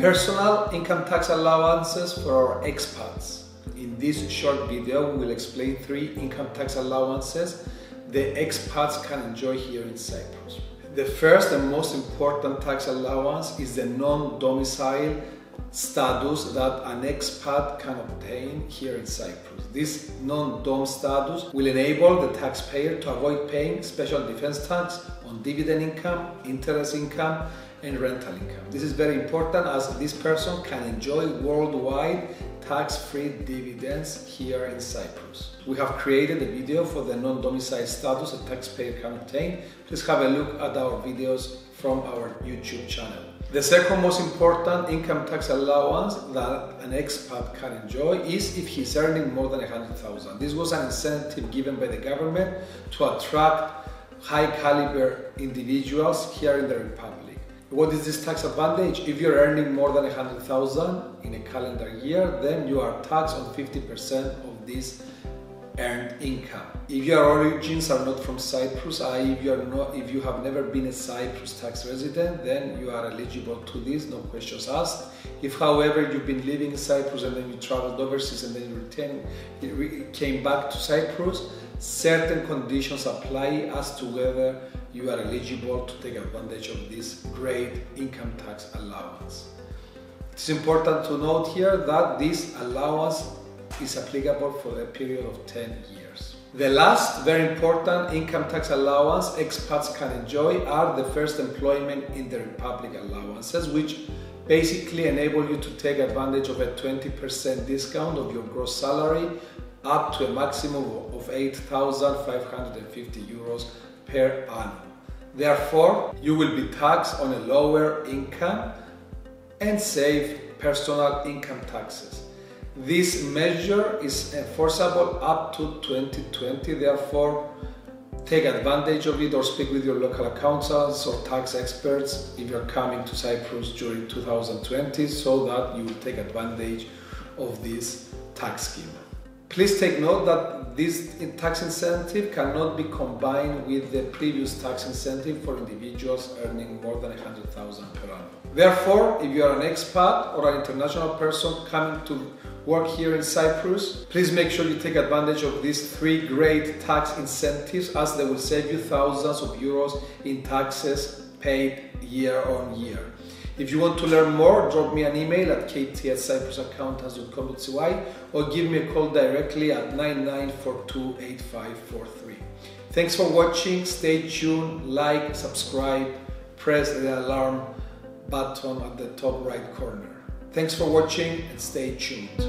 Personal income tax allowances for our expats. In this short video, we will explain three income tax allowances the expats can enjoy here in Cyprus. The first and most important tax allowance is the non-domicile status that an expat can obtain here in Cyprus. This non-dom status will enable the taxpayer to avoid paying special defense tax on dividend income, interest income, and rental income. This is very important as this person can enjoy worldwide tax-free dividends here in Cyprus. We have created a video for the non-domicile status a taxpayer can obtain. Please have a look at our videos from our YouTube channel. The second most important income tax allowance that an expat can enjoy is if he's earning more than 100,000. This was an incentive given by the government to attract high caliber individuals here in the Republic. What is this tax advantage? If you're earning more than 100,000 in a calendar year, then you are taxed on 50% of this earned income. If your origins are not from Cyprus, i.e. if you are not if you have never been a Cyprus tax resident, then you are eligible to this, no questions asked. If however you've been living in Cyprus and then you traveled overseas and then you you came back to Cyprus, certain conditions apply as to whether you are eligible to take advantage of this great income tax allowance. It's important to note here that this allowance is applicable for a period of 10 years. The last very important income tax allowance expats can enjoy are the first employment in the Republic allowances, which basically enable you to take advantage of a 20% discount of your gross salary up to a maximum of 8,550 euros per annum. Therefore, you will be taxed on a lower income and save personal income taxes. This measure is uh, enforceable up to 2020, therefore take advantage of it or speak with your local accountants or tax experts if you're coming to Cyprus during 2020 so that you will take advantage of this tax scheme. Please take note that this tax incentive cannot be combined with the previous tax incentive for individuals earning more than 100,000 per annum. Therefore, if you are an expat or an international person coming to work here in Cyprus, please make sure you take advantage of these three great tax incentives as they will save you thousands of euros in taxes paid year on year. If you want to learn more, drop me an email at kt at cyprusaccountants.com.cy or give me a call directly at 99428543. Thanks for watching, stay tuned, like, subscribe, press the alarm button at the top right corner. Thanks for watching and stay tuned.